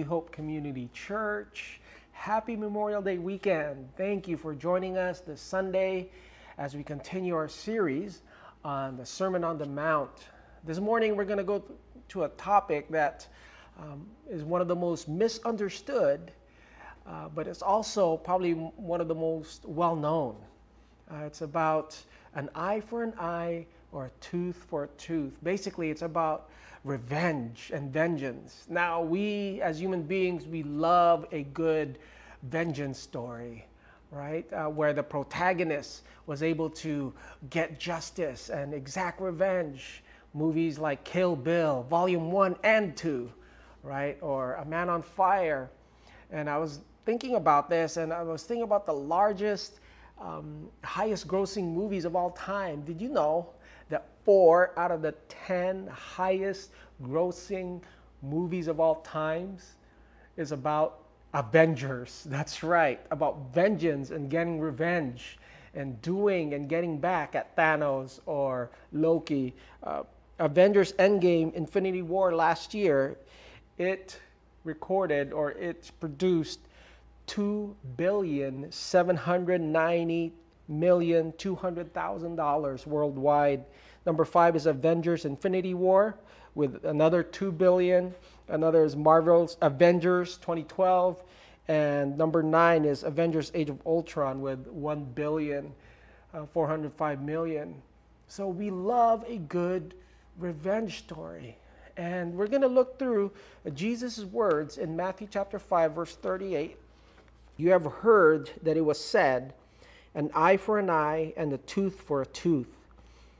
New Hope Community Church. Happy Memorial Day weekend. Thank you for joining us this Sunday as we continue our series on the Sermon on the Mount. This morning, we're going to go to a topic that um, is one of the most misunderstood, uh, but it's also probably one of the most well known. Uh, it's about an eye for an eye or tooth for tooth. Basically, it's about revenge and vengeance. Now, we as human beings, we love a good vengeance story, right? Uh, where the protagonist was able to get justice and exact revenge. Movies like Kill Bill, Volume 1 and 2, right? Or A Man on Fire. And I was thinking about this and I was thinking about the largest, um, highest grossing movies of all time. Did you know four out of the 10 highest grossing movies of all times is about Avengers. That's right, about vengeance and getting revenge and doing and getting back at Thanos or Loki. Uh, Avengers Endgame Infinity War last year, it recorded or it produced two billion seven hundred ninety million two hundred thousand dollars worldwide. Number five is Avengers Infinity War with another two billion. Another is Marvel's Avengers 2012. And number nine is Avengers Age of Ultron with 1 billion, uh, 405 million. So we love a good revenge story. And we're going to look through Jesus' words in Matthew chapter 5, verse 38. You have heard that it was said, an eye for an eye and a tooth for a tooth.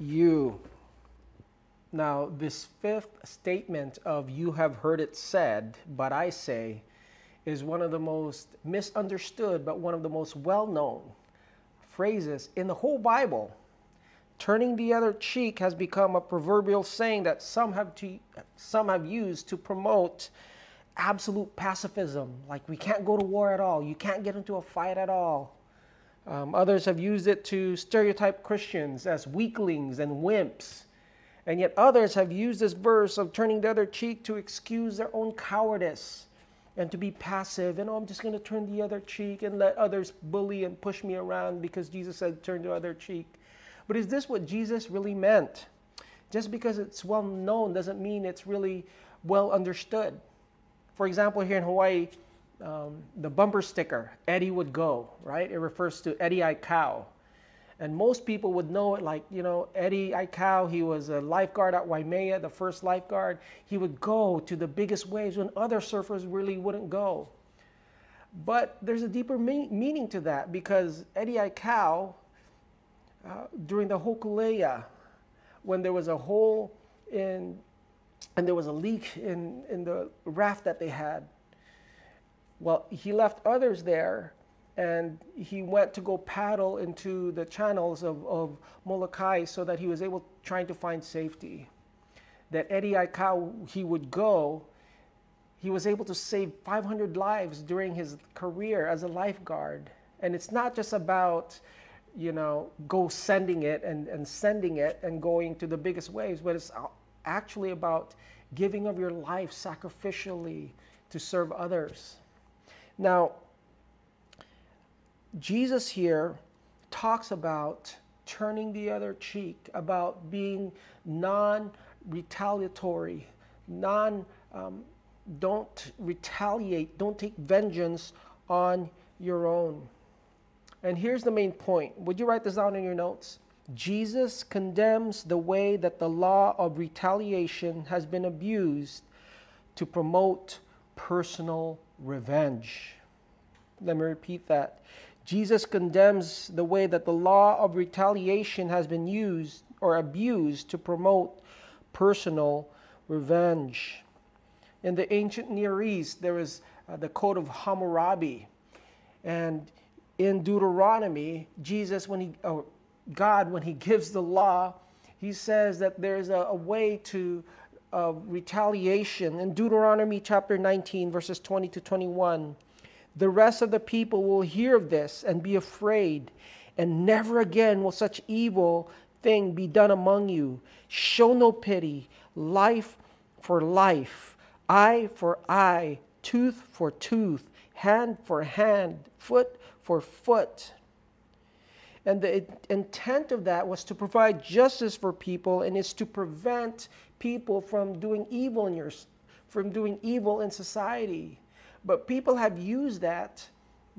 you. Now, this fifth statement of you have heard it said, but I say, is one of the most misunderstood, but one of the most well known phrases in the whole Bible. Turning the other cheek has become a proverbial saying that some have, to, some have used to promote absolute pacifism, like we can't go to war at all, you can't get into a fight at all. Um, others have used it to stereotype Christians as weaklings and wimps. And yet others have used this verse of turning the other cheek to excuse their own cowardice and to be passive. And oh, I'm just going to turn the other cheek and let others bully and push me around because Jesus said turn the other cheek. But is this what Jesus really meant? Just because it's well known doesn't mean it's really well understood. For example, here in Hawaii, um, the bumper sticker, Eddie would go, right? It refers to Eddie Aikau. And most people would know it like, you know, Eddie Aikau, he was a lifeguard at Waimea, the first lifeguard. He would go to the biggest waves when other surfers really wouldn't go. But there's a deeper me- meaning to that because Eddie Aikau, uh, during the Hokulea, when there was a hole in, and there was a leak in, in the raft that they had, well, he left others there and he went to go paddle into the channels of, of Molokai so that he was able trying to find safety. That Eddie Aikau, he would go, he was able to save 500 lives during his career as a lifeguard. And it's not just about, you know, go sending it and, and sending it and going to the biggest waves, but it's actually about giving of your life sacrificially to serve others. Now, Jesus here talks about turning the other cheek, about being non retaliatory, non, um, don't retaliate, don't take vengeance on your own. And here's the main point. Would you write this down in your notes? Jesus condemns the way that the law of retaliation has been abused to promote personal revenge. Let me repeat that. Jesus condemns the way that the law of retaliation has been used or abused to promote personal revenge. In the ancient Near East, there was uh, the Code of Hammurabi. And in Deuteronomy, Jesus, when he, oh, God, when he gives the law, he says that there's a, a way to uh, retaliation. In Deuteronomy chapter 19, verses 20 to 21, the rest of the people will hear of this and be afraid, and never again will such evil thing be done among you. Show no pity, life for life, eye for eye, tooth for tooth, hand for hand, foot for foot. And the intent of that was to provide justice for people and is to prevent people from doing evil in your from doing evil in society. But people have used that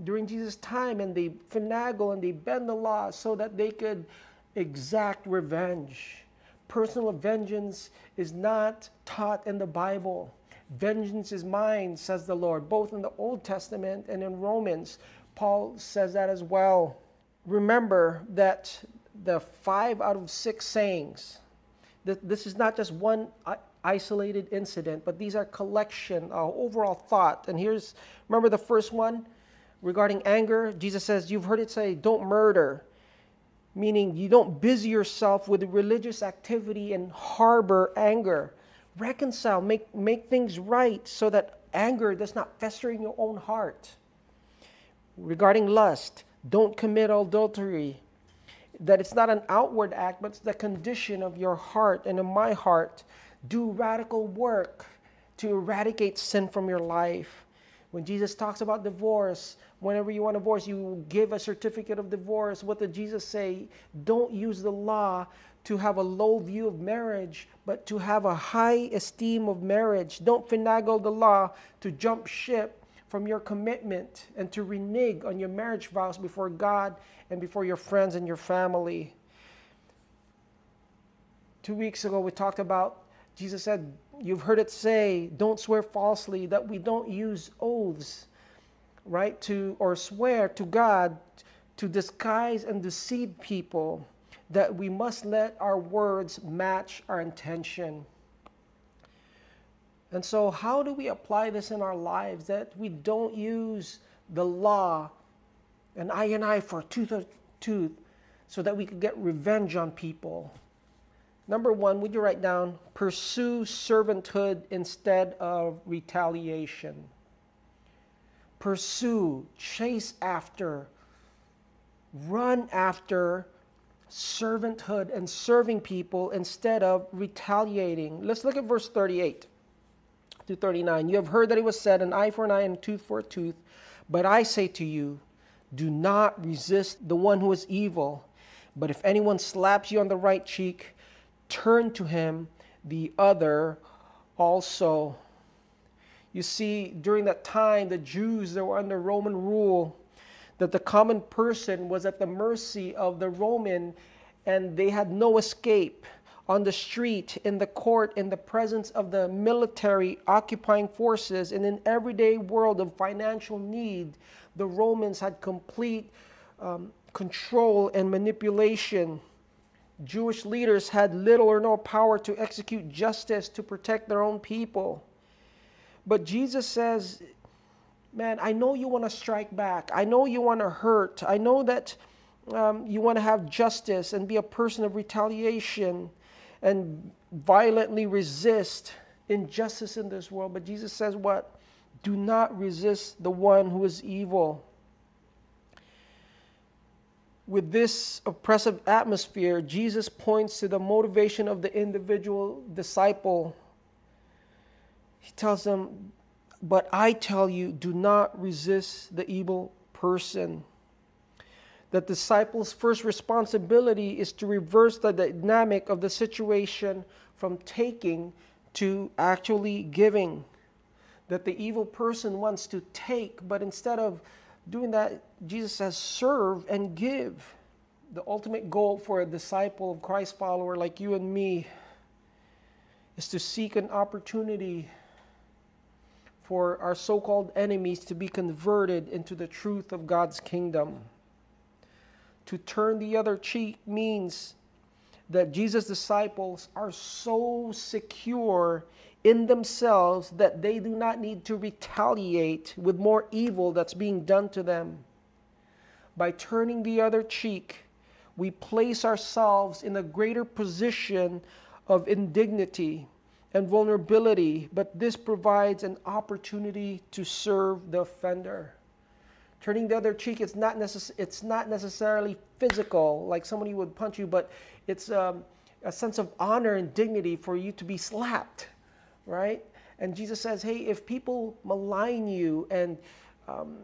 during Jesus' time and they finagle and they bend the law so that they could exact revenge. Personal vengeance is not taught in the Bible. Vengeance is mine, says the Lord, both in the Old Testament and in Romans. Paul says that as well. Remember that the five out of six sayings, this is not just one isolated incident, but these are collection, uh, overall thought. And here's, remember the first one regarding anger? Jesus says, You've heard it say, don't murder, meaning you don't busy yourself with religious activity and harbor anger. Reconcile, make, make things right so that anger does not fester in your own heart. Regarding lust, don't commit adultery. That it's not an outward act, but it's the condition of your heart and in my heart. Do radical work to eradicate sin from your life. When Jesus talks about divorce, whenever you want a divorce, you give a certificate of divorce. What did Jesus say? Don't use the law to have a low view of marriage, but to have a high esteem of marriage. Don't finagle the law to jump ship from your commitment and to renege on your marriage vows before God and before your friends and your family. Two weeks ago, we talked about, Jesus said, You've heard it say, don't swear falsely, that we don't use oaths, right, to or swear to God to disguise and deceive people that we must let our words match our intention. And so, how do we apply this in our lives that we don't use the law, an eye and eye for tooth of tooth, so that we could get revenge on people? Number one, would you write down pursue servanthood instead of retaliation? Pursue, chase after, run after servanthood and serving people instead of retaliating. Let's look at verse 38 to 39. You have heard that it was said, an eye for an eye and a tooth for a tooth. But I say to you, do not resist the one who is evil. But if anyone slaps you on the right cheek, turn to him the other also. You see, during that time, the Jews that were under Roman rule, that the common person was at the mercy of the Roman and they had no escape on the street, in the court, in the presence of the military occupying forces, in an everyday world of financial need, the Romans had complete um, control and manipulation. Jewish leaders had little or no power to execute justice to protect their own people. But Jesus says, man, I know you want to strike back. I know you want to hurt. I know that um, you want to have justice and be a person of retaliation and violently resist injustice in this world. But Jesus says, what? Do not resist the one who is evil. With this oppressive atmosphere, Jesus points to the motivation of the individual disciple. He tells them, but I tell you, do not resist the evil person. The disciples' first responsibility is to reverse the dynamic of the situation from taking to actually giving. That the evil person wants to take, but instead of doing that, Jesus says, serve and give. The ultimate goal for a disciple of Christ follower like you and me is to seek an opportunity for our so called enemies to be converted into the truth of God's kingdom. To turn the other cheek means that Jesus' disciples are so secure in themselves that they do not need to retaliate with more evil that's being done to them. By turning the other cheek, we place ourselves in a greater position of indignity and vulnerability, but this provides an opportunity to serve the offender. Turning the other cheek, it's not, necess- it's not necessarily physical, like somebody would punch you, but it's um, a sense of honor and dignity for you to be slapped, right? And Jesus says, hey, if people malign you and um,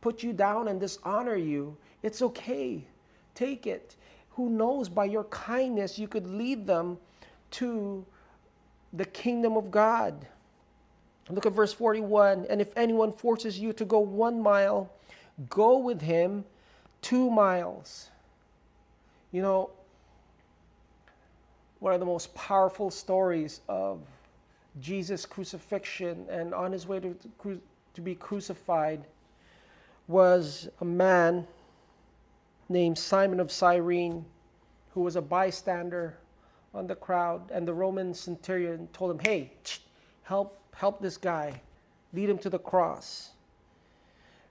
put you down and dishonor you, it's okay. Take it. Who knows, by your kindness, you could lead them to the kingdom of God. Look at verse 41. And if anyone forces you to go one mile, go with him two miles. You know, one of the most powerful stories of Jesus' crucifixion and on his way to, to be crucified was a man named Simon of Cyrene who was a bystander on the crowd, and the Roman centurion told him, Hey, help, help this guy, lead him to the cross.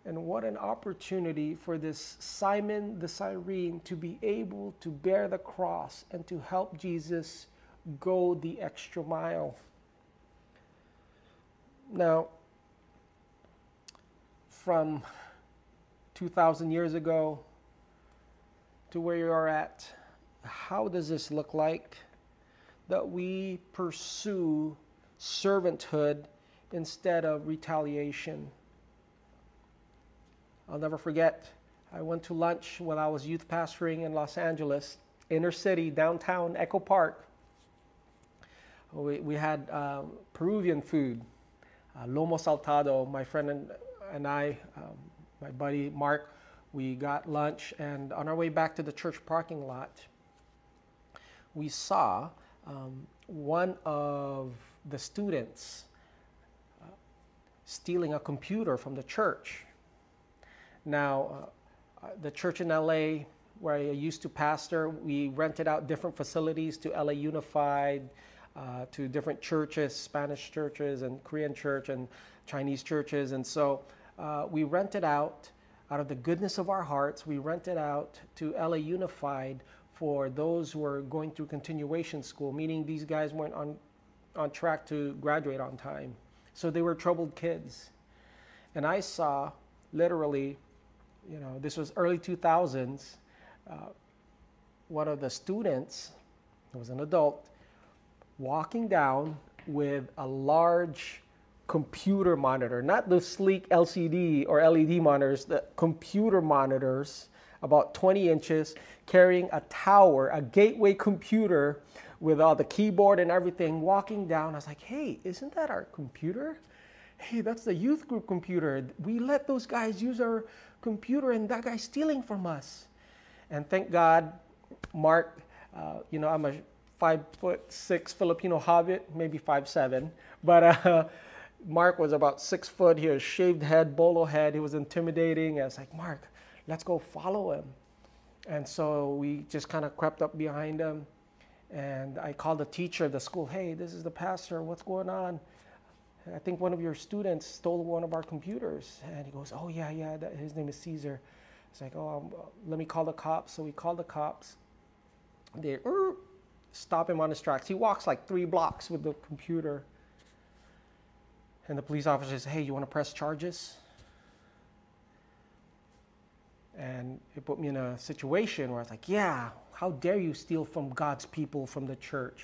And what an opportunity for this Simon the Cyrene to be able to bear the cross and to help Jesus go the extra mile. Now, from 2,000 years ago to where you are at, how does this look like? that we pursue servanthood instead of retaliation. I'll never forget, I went to lunch when I was youth pastoring in Los Angeles, inner city, downtown, Echo Park. We, we had um, Peruvian food, uh, lomo saltado. My friend and, and I, um, my buddy Mark, we got lunch, and on our way back to the church parking lot, we saw um, one of the students uh, stealing a computer from the church. Now, uh, uh the church in LA, where I used to pastor, we rented out different facilities to LA Unified, uh, to different churches, Spanish churches and Korean church and Chinese churches. And so uh, we rented out, out of the goodness of our hearts, we rented out to LA Unified for those who are going through continuation school, meaning these guys weren't on, on track to graduate on time. So they were troubled kids. And I saw literally, you know, this was early 2000s, uh, one of the students, who was an adult, walking down with a large computer monitor, not the sleek LCD or LED monitors, the computer monitors about 20 inches, carrying a tower, a gateway computer with all the keyboard and everything, walking down. I was like, hey, isn't that our computer? Hey, that's the youth group computer. We let those guys use our computer and that guy's stealing from us. And thank God, Mark, uh, you know, I'm a five foot six Filipino hobbit, maybe five seven, but uh, Mark was about six foot. He had shaved head, bolo head. He was intimidating. I was like, Mark, let's go follow him. And so we just kind of crept up behind him. And I called the teacher of the school, hey, this is the pastor, what's going on? I think one of your students stole one of our computers. And he goes, oh, yeah, yeah, that, his name is Caesar. It's like, oh, um, let me call the cops. So we call the cops. They er, stop him on his tracks. He walks like three blocks with the computer. And the police officer says, hey, you want to press charges? And it put me in a situation where I was like, yeah, how dare you steal from God's people, from the church?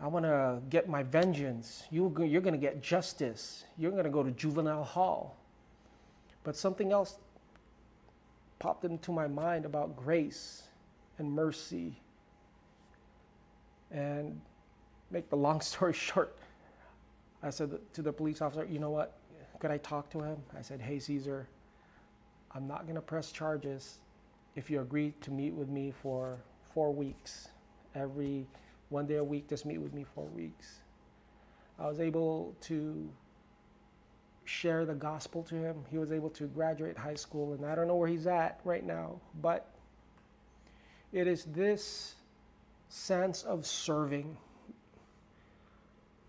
I want to get my vengeance. You, you're going to get justice. You're going to go to juvenile hall. But something else popped into my mind about grace and mercy. And make the long story short, I said to the police officer, you know what? Could I talk to him? I said, hey, Caesar, I'm not going to press charges if you agree to meet with me for four weeks. Every one day a week, just meet with me for weeks. I was able to share the gospel to him. He was able to graduate high school, and I don't know where he's at right now, but it is this sense of serving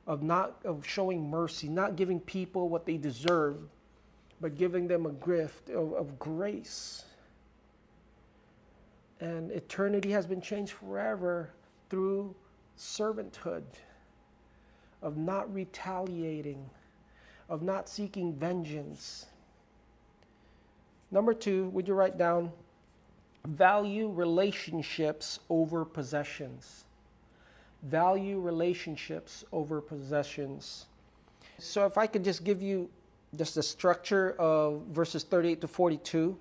of not of showing mercy, not giving people what they deserve, but giving them a gift of, of grace. And eternity has been changed forever through servanthood, of not retaliating, of not seeking vengeance. Number two, would you write down value relationships over possessions? Value relationships over possessions. So, if I could just give you just the structure of verses 38 to 42.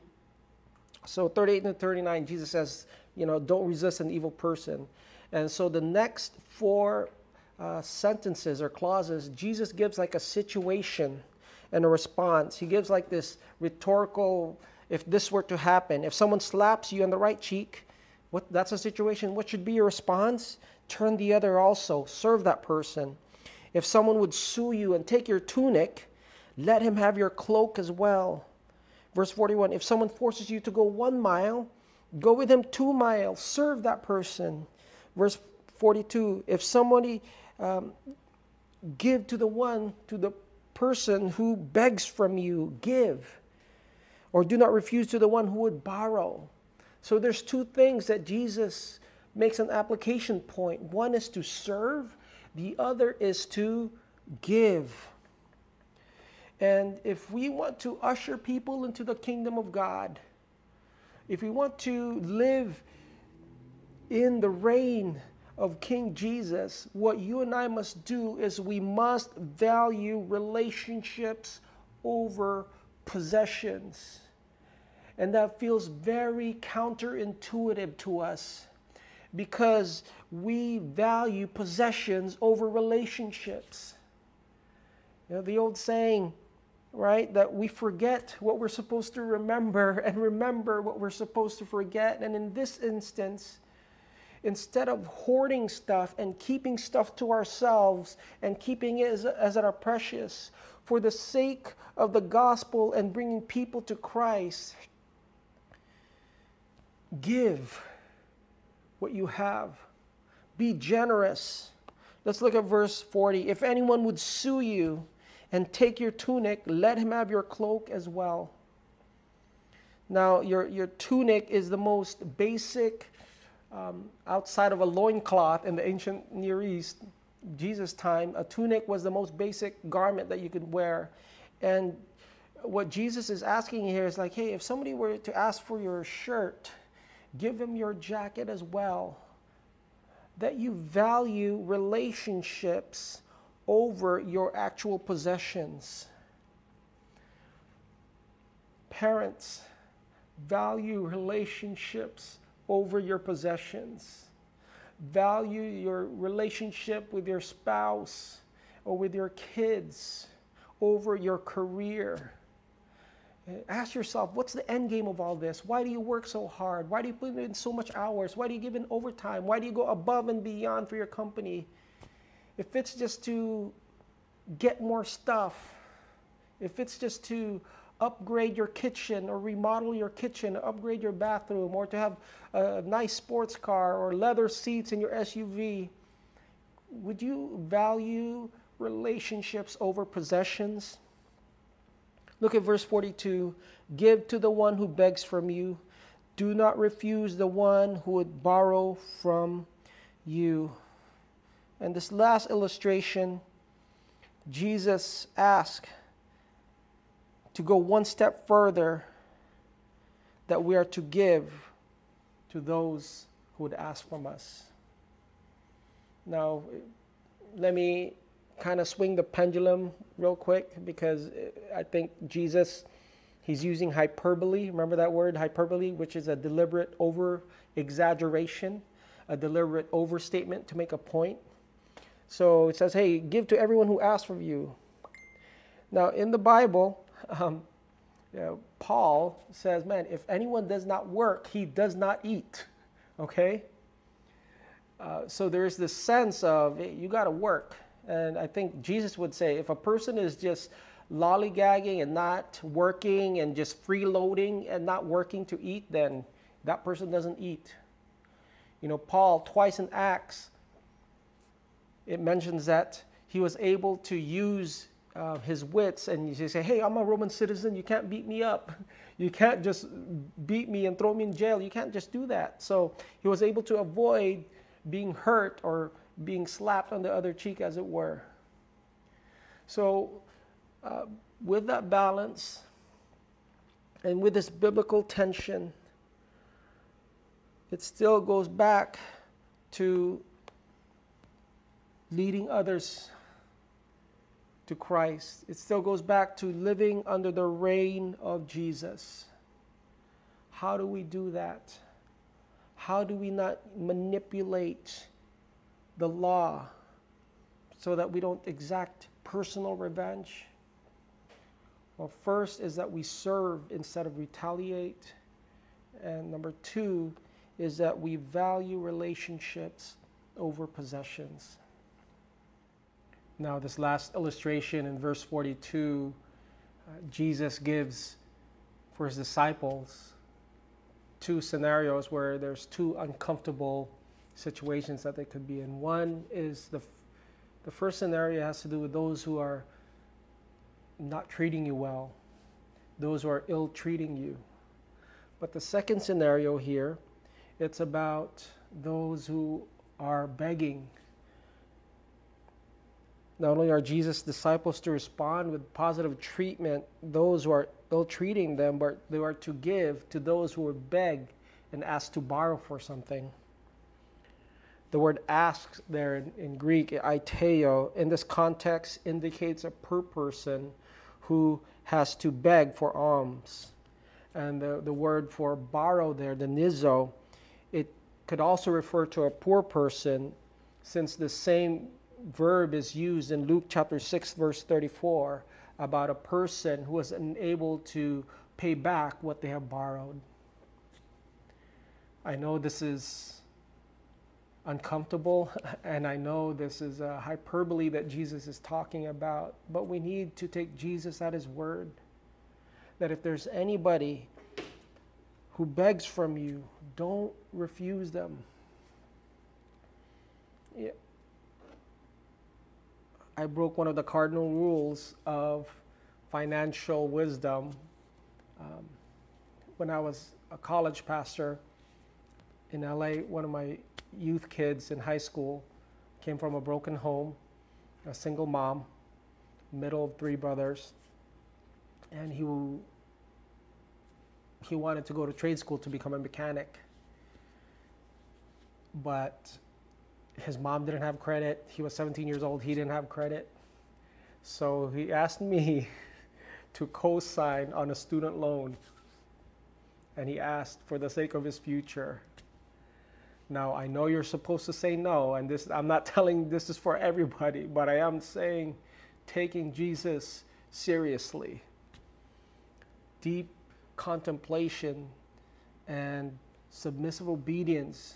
So, 38 to 39, Jesus says, you know, don't resist an evil person. And so, the next four uh, sentences or clauses, Jesus gives like a situation and a response. He gives like this rhetorical if this were to happen. If someone slaps you on the right cheek, what that's a situation. What should be your response? Turn the other also. Serve that person. If someone would sue you and take your tunic, let him have your cloak as well. Verse 41 If someone forces you to go one mile, go with him two miles. Serve that person. Verse 42 If somebody um, give to the one, to the person who begs from you, give. Or do not refuse to the one who would borrow. So there's two things that Jesus makes an application point. One is to serve, the other is to give. And if we want to usher people into the kingdom of God, if we want to live in the reign of King Jesus, what you and I must do is we must value relationships over possessions. And that feels very counterintuitive to us because we value possessions over relationships. You know, the old saying, right, that we forget what we're supposed to remember and remember what we're supposed to forget. And in this instance, instead of hoarding stuff and keeping stuff to ourselves and keeping it as, as our precious, for the sake of the gospel and bringing people to Christ, give what you have. Be generous. Let's look at verse 40. If anyone would sue you and take your tunic, let him have your cloak as well. Now, your, your tunic is the most basic um, outside of a loincloth in the ancient Near East, Jesus' time, a tunic was the most basic garment that you could wear. And what Jesus is asking here is like, hey, if somebody were to ask for your shirt, give them your jacket as well. That you value relationships over your actual possessions. Parents, value relationships over your possessions. Value your relationship with your spouse or with your kids over your career. Ask yourself, what's the end game of all this? Why do you work so hard? Why do you put in so much hours? Why do you give in overtime? Why do you go above and beyond for your company? If it's just to get more stuff, if it's just to upgrade your kitchen or remodel your kitchen, upgrade your bathroom, or to have a nice sports car or leather seats in your SUV, would you value relationships over possessions? Look at verse 42 Give to the one who begs from you, do not refuse the one who would borrow from you. And this last illustration, Jesus asked, to go one step further that we are to give to those who would ask from us. Now, let me kind of swing the pendulum real quick because I think Jesus, he's using hyperbole. Remember that word, hyperbole, which is a deliberate over exaggeration, a deliberate overstatement to make a point. So it says, hey, give to everyone who asks from you. Now, in the Bible, um, you know, Paul says, man, if anyone does not work, he does not eat. Okay? Uh, so there's this sense of hey, you got to work. And I think Jesus would say if a person is just lollygagging and not working and just freeloading and not working to eat, then that person doesn't eat. You know, Paul, twice in Acts, it mentions that he was able to use uh, his wits and you say, hey, I'm a Roman citizen, you can't beat me up. You can't just beat me and throw me in jail. You can't just do that. So he was able to avoid being hurt or being slapped on the other cheek, as it were. So, uh, with that balance and with this biblical tension, it still goes back to leading others to Christ. It still goes back to living under the reign of Jesus. How do we do that? How do we not manipulate the law so that we don't exact personal revenge? Well, first is that we serve instead of retaliate. And number two is that we value relationships over possessions. Now, this last illustration in verse 42, uh, Jesus gives for his disciples two scenarios where there's two uncomfortable situations that they could be in. One is the, the first scenario has to do with those who are not treating you well, those who are ill treating you. But the second scenario here, it's about those who are begging not only are Jesus' disciples to respond with positive treatment, those who are ill treating them, but they are to give to those who would beg and ask to borrow for something. The word ask there in, in Greek, aiteo, in this context indicates a poor person who has to beg for alms. And the, the word for borrow there, danizo, it could also refer to a poor person since the same verb is used in Luke chapter 6, verse 34, about a person who was unable to pay back what they have borrowed. I know this is uncomfortable, and I know this is a hyperbole that Jesus is talking about, but we need to take Jesus at his word. That if there's anybody who begs from you, don't refuse them. Yeah I broke one of the cardinal rules of financial wisdom. Um, when I was a college pastor in LA, one of my youth kids in high school came from a broken home, a single mom, middle of three brothers, and he he wanted to go to trade school to become a mechanic. But his mom didn't have credit. He was 17 years old. He didn't have credit. So he asked me to co sign on a student loan. And he asked for the sake of his future. Now, I know you're supposed to say no, and this, I'm not telling this is for everybody, but I am saying taking Jesus seriously. Deep contemplation and submissive obedience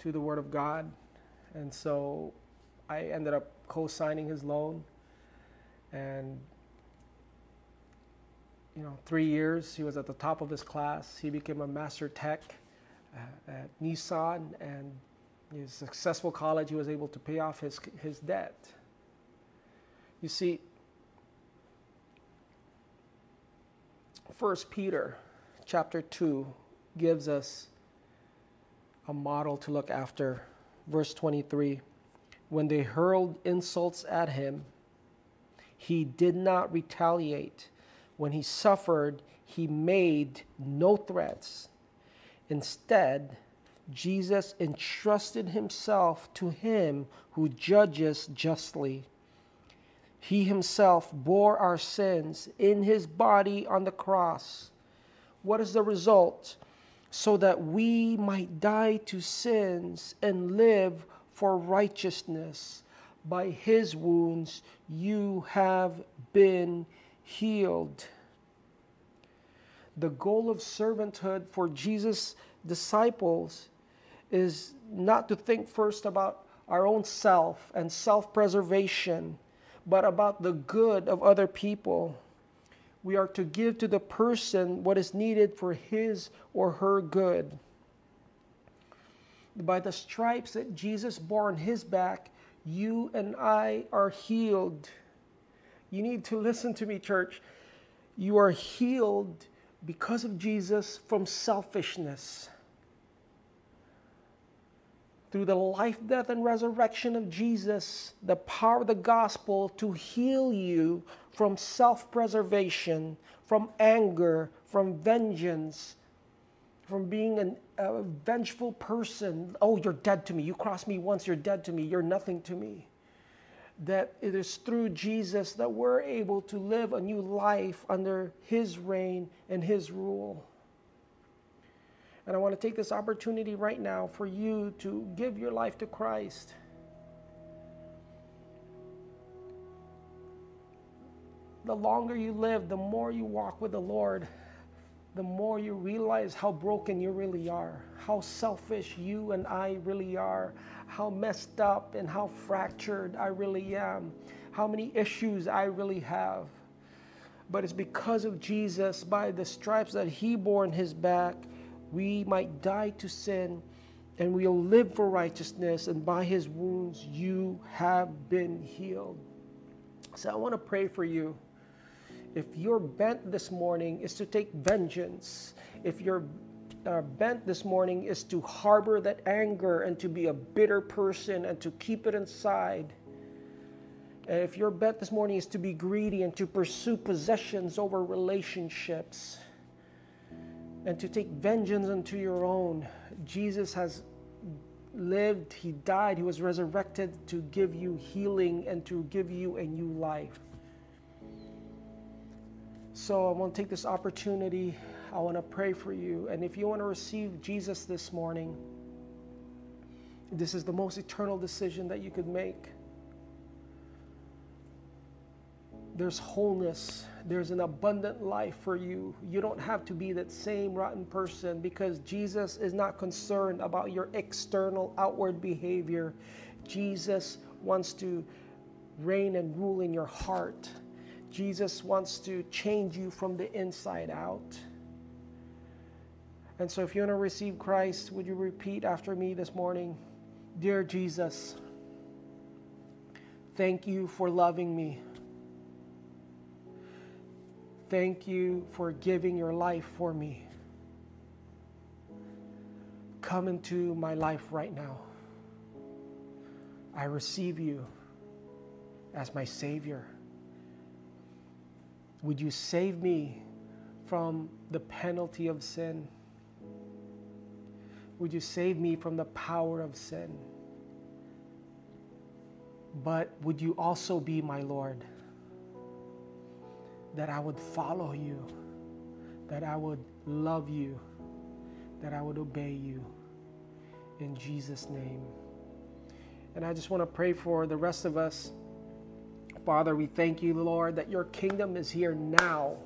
to the Word of God and so I ended up co signing his loan. And, you know, three years, he was at the top of his class. He became a master tech uh, at Nissan. And his successful college, he was able to pay off his, his debt. You see, First Peter chapter 2 gives us a model to look after verse 23 when they hurled insults at him, he did not retaliate. When he suffered, he made no threats. Instead, Jesus entrusted himself to him who judges justly. He himself bore our sins in his body on the cross. What is the result? So that we might die to sins and live for righteousness. By his wounds you have been healed. The goal of servanthood for Jesus' disciples is not to think first about our own self and self preservation, but about the good of other people we are to give to the person what is needed for his or her good. By the stripes that Jesus bore on his back, You and I are healed. You need to listen to me, church. You are healed because of Jesus from selfishness. Through the life, death, and resurrection of Jesus, the power of the gospel to heal you from self preservation, from anger, from vengeance, from being an, a vengeful person. Oh, you're dead to me. You crossed me once, you're dead to me. You're nothing to me. That it is through Jesus that we're able to live a new life under His reign and His rule. And I want to take this opportunity right now for you to give your life to Christ. The longer you live, the more you walk with the Lord, the more you realize how broken you really are, how selfish you and I really are, how messed up and how fractured I really am, how many issues I really have. But it's because of Jesus, by the stripes that He bore in His back, we might die to sin and we'll live for righteousness, and by His wounds you have been healed. So I want to pray for you if your bent this morning is to take vengeance, if your uh, bent this morning is to harbor that anger and to be a bitter person and to keep it inside, and if your bent this morning is to be greedy and to pursue possessions over relationships and to take vengeance unto your own, Jesus has lived, He died, He was resurrected to give you healing and to give you a new life. So I want to take this opportunity. I want to pray for you. And if you want to receive Jesus this morning, this is the most eternal decision that you could make. There's wholeness. There's an abundant life for you. You don't have to be that same rotten person because Jesus is not concerned about your external, outward behavior. Jesus wants to reign and rule in your heart. Jesus wants to change you from the inside out. And so, if you want to receive Christ, would you repeat after me this morning? Dear Jesus, thank you for loving me. Thank you for giving your life for me. Come into my life right now. I receive you as my Savior. Would you save me from the penalty of sin? Would you save me from the power of sin? But would you also be my Lord? That I would follow you, that I would love you, that I would obey you. In Jesus' name. And I just want to pray for the rest of us Father, we thank you, Lord, that your kingdom is here now.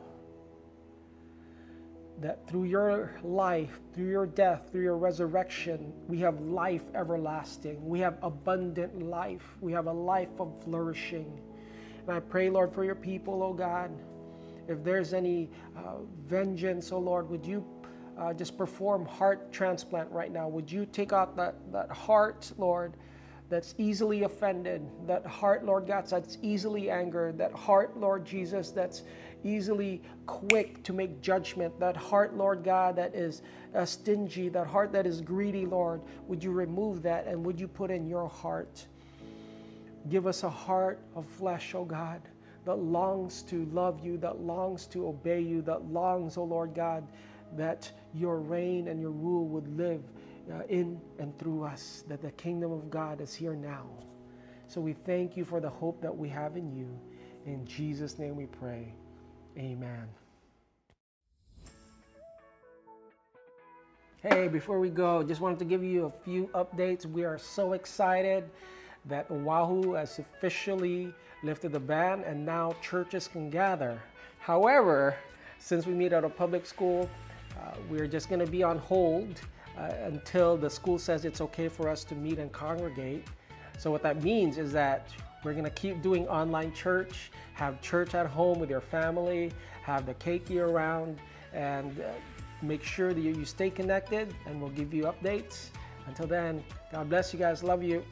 That through your life, through your death, through your resurrection, we have life everlasting. We have abundant life. We have a life of flourishing. And I pray, Lord, for your people, oh God. If there's any uh, vengeance, oh Lord, would you uh, just perform heart transplant right now? Would you take out that, that heart, Lord? That's easily offended, that heart, Lord God, that's easily angered, that heart, Lord Jesus, that's easily quick to make judgment, that heart, Lord God, that is uh, stingy, that heart that is greedy, Lord, would you remove that and would you put in your heart? Give us a heart of flesh, oh God, that longs to love you, that longs to obey you, that longs, oh Lord God, that your reign and your rule would live uh, in and through us, that the kingdom of God is here now. So we thank you for the hope that we have in you. In Jesus' name we pray. Amen. Hey, before we go, just wanted to give you a few updates. We are so excited that Oahu has officially lifted the ban and now churches can gather. However, since we meet at a public school, uh, we're just going to be on hold until the school says it's okay for us to meet and congregate. So what that means is that we're going to keep doing online church, have church at home with your family, have the cake year round, and uh, make sure that you, you stay connected and we'll give you updates. Until then, God bless you guys. Love you.